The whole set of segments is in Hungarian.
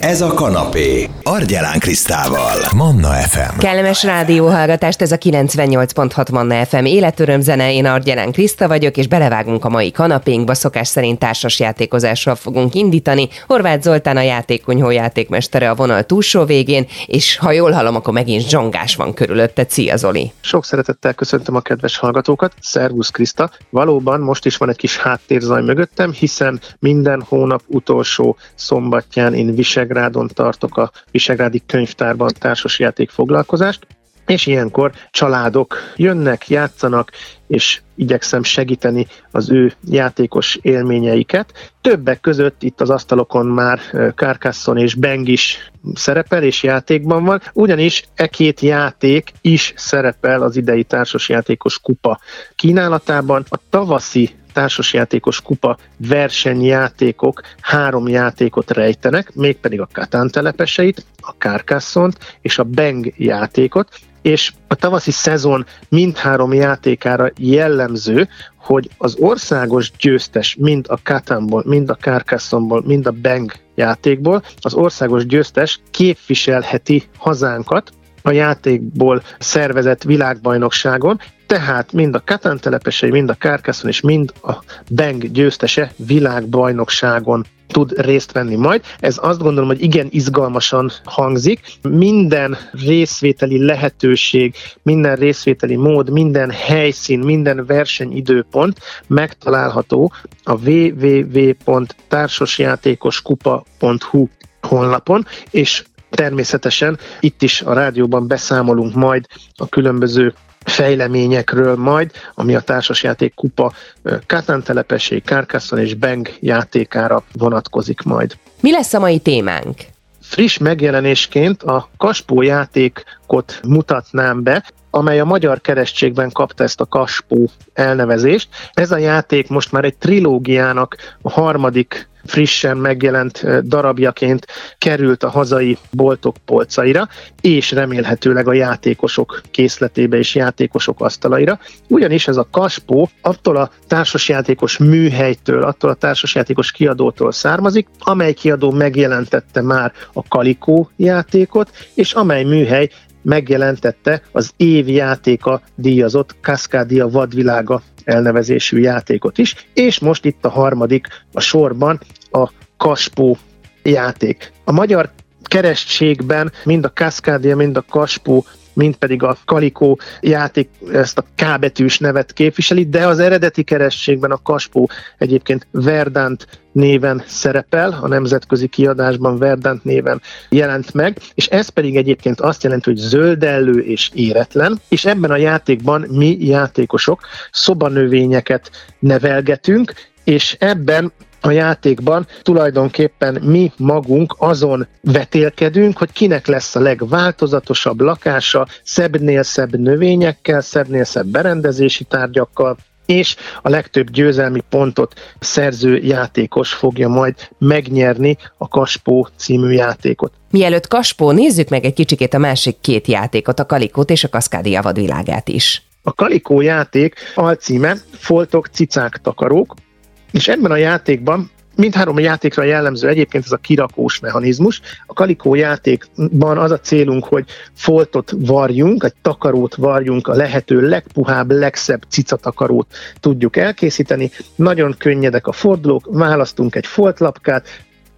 Ez a kanapé. Argyelán Krisztával. Manna FM. Kellemes rádióhallgatást, ez a 98.6 Manna FM életöröm zene, én Argyelán Kriszta vagyok, és belevágunk a mai kanapénkba, szokás szerint társas játékozással fogunk indítani. Horváth Zoltán a játékonyhó játékmestere a vonal túlsó végén, és ha jól hallom, akkor megint zsongás van körülötte. Szia Zoli! Sok szeretettel köszöntöm a kedves hallgatókat, Szervusz Kriszta! Valóban most is van egy kis háttérzaj mögöttem, hiszen minden hónap utolsó szombatján én Visegrádon tartok a Visegrádi könyvtárban társasjáték foglalkozást, és ilyenkor családok jönnek, játszanak, és igyekszem segíteni az ő játékos élményeiket. Többek között itt az asztalokon már Carcassonne és Beng is szerepel és játékban van, ugyanis e két játék is szerepel az idei társasjátékos kupa kínálatában. A tavaszi társasjátékos kupa versenyjátékok három játékot rejtenek, mégpedig a Katán telepeseit, a carcassonne és a Beng játékot, és a tavaszi szezon mindhárom játékára jellemző, hogy az országos győztes mind a Katánból, mind a Carcassonne-ból, mind a Beng játékból, az országos győztes képviselheti hazánkat, a játékból szervezett világbajnokságon, tehát mind a Katán telepesei, mind a Carcassonne és mind a Beng győztese világbajnokságon tud részt venni majd. Ez azt gondolom, hogy igen izgalmasan hangzik. Minden részvételi lehetőség, minden részvételi mód, minden helyszín, minden versenyidőpont megtalálható a www.társasjátékoskupa.hu honlapon, és Természetesen itt is a rádióban beszámolunk majd a különböző fejleményekről majd, ami a társasjáték kupa Katán telepesség, Carcassonne és Beng játékára vonatkozik majd. Mi lesz a mai témánk? Friss megjelenésként a Kaspó játékot mutatnám be, amely a magyar keresztségben kapta ezt a Kaspó elnevezést. Ez a játék most már egy trilógiának a harmadik frissen megjelent darabjaként került a hazai boltok polcaira, és remélhetőleg a játékosok készletébe és játékosok asztalaira. Ugyanis ez a Kaspó attól a társasjátékos műhelytől, attól a társasjátékos kiadótól származik, amely kiadó megjelentette már a Kalikó játékot, és amely műhely megjelentette az év játéka díjazott Cascadia vadvilága elnevezésű játékot is, és most itt a harmadik a sorban a Kaspó játék. A magyar keresztségben mind a Cascadia, mind a Kaspó mint pedig a Kalikó játék ezt a K betűs nevet képviseli, de az eredeti kerességben a Kaspó egyébként Verdant néven szerepel, a nemzetközi kiadásban Verdant néven jelent meg, és ez pedig egyébként azt jelenti, hogy zöldellő és éretlen, és ebben a játékban mi játékosok szobanövényeket nevelgetünk, és ebben a játékban tulajdonképpen mi magunk azon vetélkedünk, hogy kinek lesz a legváltozatosabb lakása, szebbnél szebb növényekkel, szebbnél szebb berendezési tárgyakkal, és a legtöbb győzelmi pontot szerző játékos fogja majd megnyerni a Kaspó című játékot. Mielőtt Kaspó, nézzük meg egy kicsikét a másik két játékot, a Kalikót és a Kaszkádia vadvilágát is. A Kalikó játék alcíme Foltok, cicák, takarók, és ebben a játékban mindhárom játékra jellemző egyébként ez a kirakós mechanizmus. A kalikó játékban az a célunk, hogy foltot varjunk, egy takarót varjunk, a lehető legpuhább, legszebb cicatakarót tudjuk elkészíteni. Nagyon könnyedek a fordulók, választunk egy foltlapkát,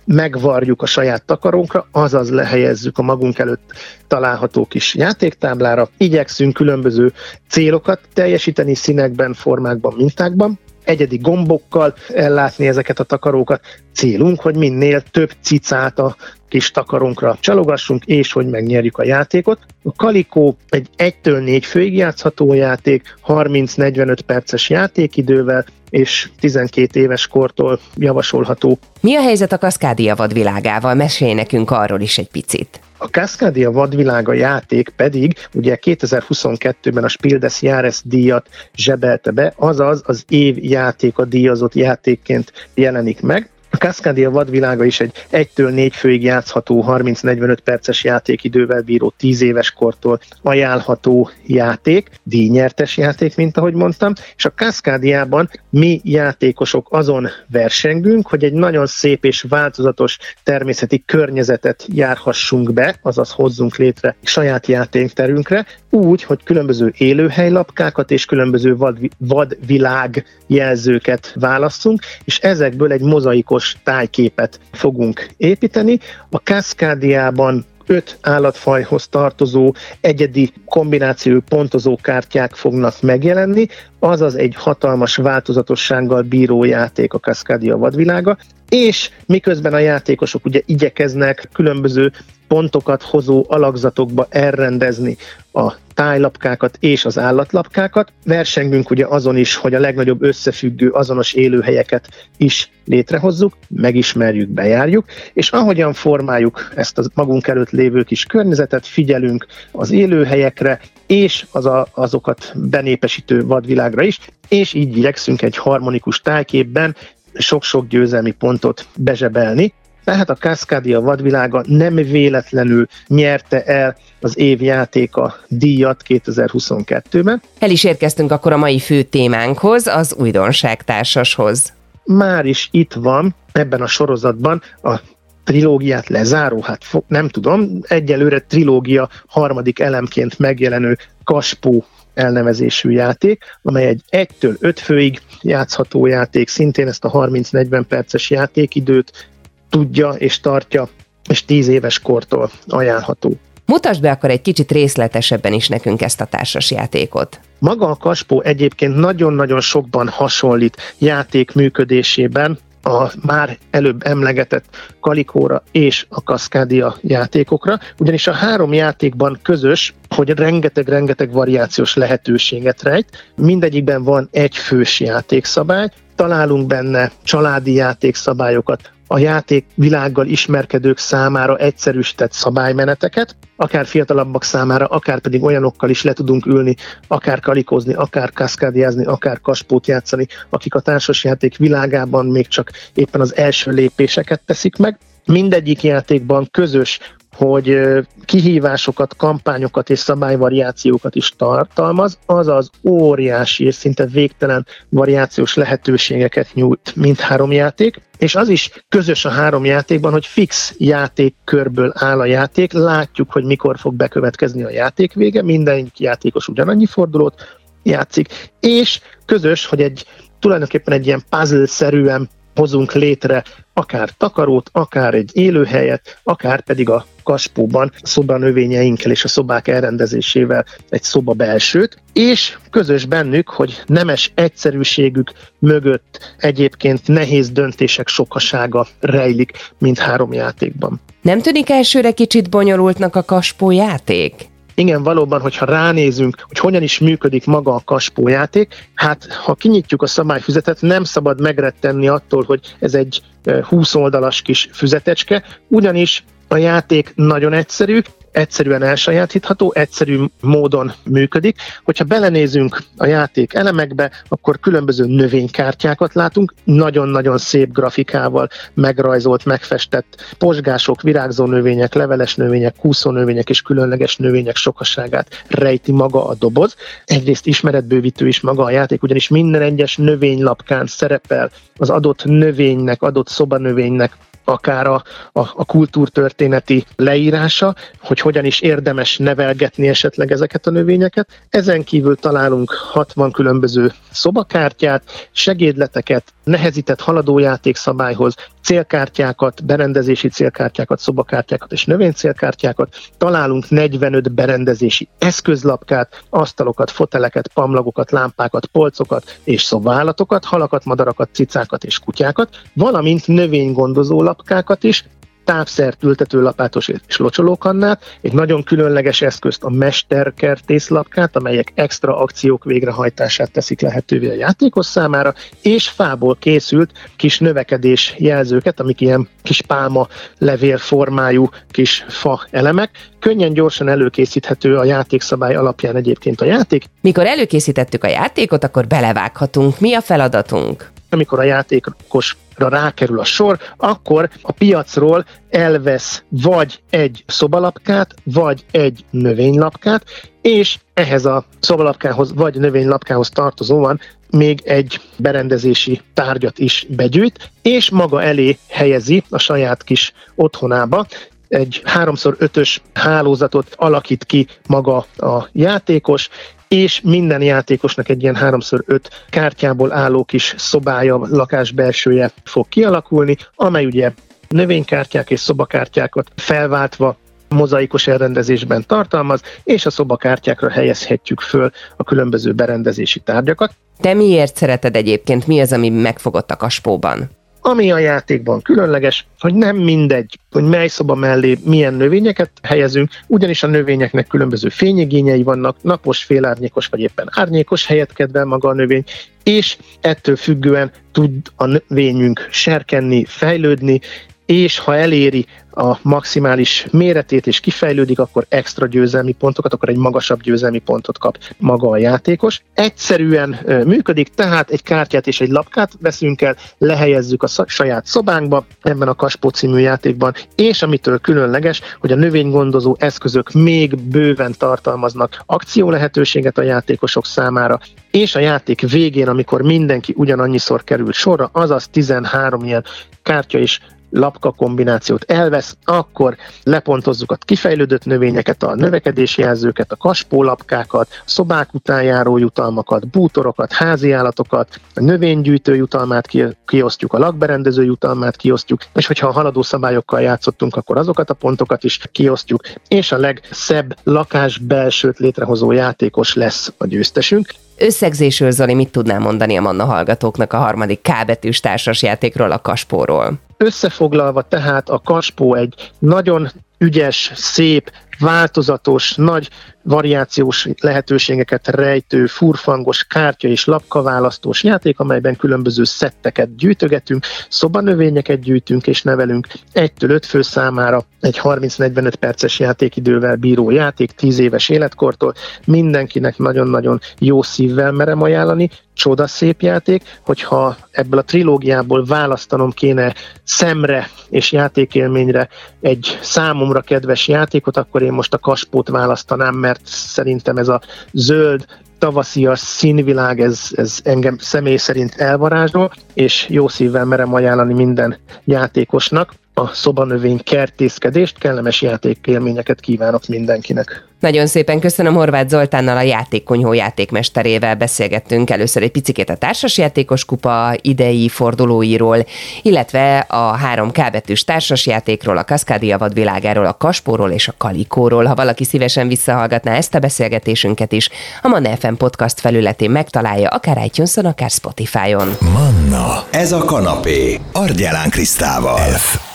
megvarjuk a saját takarónkra, azaz lehelyezzük a magunk előtt található kis játéktáblára, igyekszünk különböző célokat teljesíteni színekben, formákban, mintákban, egyedi gombokkal ellátni ezeket a takarókat. Célunk, hogy minél több cicát a kis takarunkra csalogassunk, és hogy megnyerjük a játékot. A Kalikó egy 1-től 4 főig játszható játék, 30-45 perces játékidővel, és 12 éves kortól javasolható. Mi a helyzet a Kaszkádia vadvilágával? Mesélj nekünk arról is egy picit. A Cascadia vadvilága játék pedig ugye 2022-ben a Spiel des Jahres díjat zsebelte be, azaz az év játék a díjazott játékként jelenik meg. A Cascadia vadvilága is egy 1-től 4 főig játszható, 30-45 perces játékidővel bíró 10 éves kortól ajánlható játék, díjnyertes játék, mint ahogy mondtam, és a Cascadiában mi játékosok azon versengünk, hogy egy nagyon szép és változatos természeti környezetet járhassunk be, azaz hozzunk létre saját játékterünkre, úgy, hogy különböző élőhelylapkákat és különböző vad, vadvilág jelzőket választunk, és ezekből egy mozaikos tájképet fogunk építeni. A Cascadiában öt állatfajhoz tartozó egyedi kombináció pontozó kártyák fognak megjelenni, azaz egy hatalmas változatossággal bíró játék a Cascadia vadvilága, és miközben a játékosok ugye igyekeznek különböző pontokat hozó alakzatokba elrendezni a tájlapkákat és az állatlapkákat. Versengünk ugye azon is, hogy a legnagyobb összefüggő azonos élőhelyeket is létrehozzuk, megismerjük, bejárjuk, és ahogyan formáljuk ezt a magunk előtt lévő kis környezetet, figyelünk az élőhelyekre, és az a, azokat benépesítő vadvilágra is, és így igyekszünk egy harmonikus tájképben sok-sok győzelmi pontot bezsebelni. Tehát a Cascadia vadvilága nem véletlenül nyerte el az év játéka díjat 2022-ben. El is érkeztünk akkor a mai fő témánkhoz, az újdonságtársashoz. Már is itt van ebben a sorozatban a trilógiát lezáró, hát nem tudom, egyelőre trilógia harmadik elemként megjelenő Kaspó elnevezésű játék, amely egy 1-től 5 főig játszható játék, szintén ezt a 30-40 perces játékidőt tudja és tartja, és 10 éves kortól ajánlható. Mutasd be akkor egy kicsit részletesebben is nekünk ezt a társasjátékot. Maga a Kaspó egyébként nagyon-nagyon sokban hasonlít játék működésében a már előbb emlegetett Kalikóra és a Cascadia játékokra, ugyanis a három játékban közös, hogy rengeteg-rengeteg variációs lehetőséget rejt. Mindegyikben van egy fős játékszabály, találunk benne családi játékszabályokat, a játék világgal ismerkedők számára egyszerűsített szabálymeneteket, akár fiatalabbak számára, akár pedig olyanokkal is le tudunk ülni, akár kalikozni, akár kaszkádiázni, akár kaspót játszani, akik a társasjáték világában még csak éppen az első lépéseket teszik meg. Mindegyik játékban közös hogy kihívásokat, kampányokat és szabályvariációkat is tartalmaz, azaz óriási és szinte végtelen variációs lehetőségeket nyújt mindhárom játék, és az is közös a három játékban, hogy fix játékkörből áll a játék, látjuk, hogy mikor fog bekövetkezni a játék vége, minden játékos ugyanannyi fordulót játszik, és közös, hogy egy tulajdonképpen egy ilyen puzzle-szerűen hozunk létre akár takarót, akár egy élőhelyet, akár pedig a kaspóban szobanövényeinkkel és a szobák elrendezésével egy szoba belsőt, és közös bennük, hogy nemes egyszerűségük mögött egyébként nehéz döntések sokasága rejlik mint három játékban. Nem tűnik elsőre kicsit bonyolultnak a kaspó játék? Igen, valóban, hogyha ránézünk, hogy hogyan is működik maga a kaspó játék, hát ha kinyitjuk a szabályfüzetet, nem szabad megrettenni attól, hogy ez egy 20 oldalas kis füzetecske, ugyanis a játék nagyon egyszerű, egyszerűen elsajátítható, egyszerű módon működik. Hogyha belenézünk a játék elemekbe, akkor különböző növénykártyákat látunk, nagyon-nagyon szép grafikával megrajzolt, megfestett posgások, virágzó növények, leveles növények, kúszó növények és különleges növények sokaságát rejti maga a doboz. Egyrészt ismeretbővítő is maga a játék, ugyanis minden egyes növénylapkán szerepel az adott növénynek, adott szobanövénynek akár a, a, a kultúrtörténeti leírása, hogy hogyan is érdemes nevelgetni esetleg ezeket a növényeket. Ezen kívül találunk 60 különböző szobakártyát, segédleteket, nehezített haladójátékszabályhoz, célkártyákat, berendezési célkártyákat, szobakártyákat és növénycélkártyákat, találunk 45 berendezési eszközlapkát, asztalokat, foteleket, pamlagokat, lámpákat, polcokat és szobálatokat, halakat, madarakat, cicákat és kutyákat, valamint növénygondozó lapkákat is, távszert ültető lapátos és locsolókannát, egy nagyon különleges eszközt, a mesterkertészlapkát, amelyek extra akciók végrehajtását teszik lehetővé a játékos számára, és fából készült kis növekedés jelzőket, amik ilyen kis pálma levél formájú kis fa elemek. Könnyen, gyorsan előkészíthető a játékszabály alapján egyébként a játék. Mikor előkészítettük a játékot, akkor belevághatunk. Mi a feladatunk? amikor a játékos rákerül a sor, akkor a piacról elvesz vagy egy szobalapkát, vagy egy növénylapkát, és ehhez a szobalapkához vagy növénylapkához tartozóan még egy berendezési tárgyat is begyűjt, és maga elé helyezi a saját kis otthonába, egy 3x5-ös hálózatot alakít ki maga a játékos, és minden játékosnak egy ilyen 3x5 kártyából álló kis szobája, lakásbelsője fog kialakulni, amely ugye növénykártyák és szobakártyákat felváltva mozaikos elrendezésben tartalmaz, és a szobakártyákra helyezhetjük föl a különböző berendezési tárgyakat. Te miért szereted egyébként? Mi az, ami megfogott a kaspóban? Ami a játékban különleges, hogy nem mindegy, hogy mely szoba mellé milyen növényeket helyezünk, ugyanis a növényeknek különböző fényigényei vannak, napos, félárnyékos vagy éppen árnyékos helyet kedvel maga a növény, és ettől függően tud a növényünk serkenni, fejlődni, és ha eléri a maximális méretét és kifejlődik, akkor extra győzelmi pontokat, akkor egy magasabb győzelmi pontot kap maga a játékos. Egyszerűen működik, tehát egy kártyát és egy lapkát veszünk el, lehelyezzük a saját szobánkba, ebben a Kaspó című játékban, és amitől különleges, hogy a növénygondozó eszközök még bőven tartalmaznak akció lehetőséget a játékosok számára, és a játék végén, amikor mindenki ugyanannyiszor került sorra, azaz 13 ilyen kártya is lapka kombinációt elvesz, akkor lepontozzuk a kifejlődött növényeket, a növekedési jelzőket, a kaspólapkákat, szobák után járó jutalmakat, bútorokat, házi állatokat, a növénygyűjtő jutalmát kiosztjuk, a lakberendező jutalmát kiosztjuk, és hogyha a haladó szabályokkal játszottunk, akkor azokat a pontokat is kiosztjuk, és a legszebb lakás belsőt létrehozó játékos lesz a győztesünk. Összegzésről, Zoli, mit tudnál mondani a Manna hallgatóknak a harmadik K betűs társasjátékról, a Kaspóról? Összefoglalva tehát a Kaspó egy nagyon ügyes, szép, változatos, nagy variációs lehetőségeket rejtő, furfangos kártya és lapkaválasztós játék, amelyben különböző szetteket gyűjtögetünk, szobanövényeket gyűjtünk és nevelünk. Egytől öt fő számára egy 30-45 perces játékidővel bíró játék, 10 éves életkortól. Mindenkinek nagyon-nagyon jó szívvel merem ajánlani, csoda szép játék, hogyha ebből a trilógiából választanom kéne szemre és játékélményre egy számomra kedves játékot, akkor én most a Kaspót választanám, mert szerintem ez a zöld, tavaszias színvilág, ez, ez engem személy szerint elvarázsol, és jó szívvel merem ajánlani minden játékosnak a szobanövény kertészkedést, kellemes játékélményeket kívánok mindenkinek. Nagyon szépen köszönöm Horváth Zoltánnal, a játékkonyhó játékmesterével beszélgettünk először egy picikét a társasjátékos kupa idei fordulóiról, illetve a három kábetűs társasjátékról, a Kaszkádia vadvilágáról, a Kaspóról és a Kalikóról. Ha valaki szívesen visszahallgatná ezt a beszélgetésünket is, a Manna FM podcast felületén megtalálja, akár itunes akár Spotify-on. Manna, ez a kanapé, Argyelán Krisztával.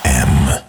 FM.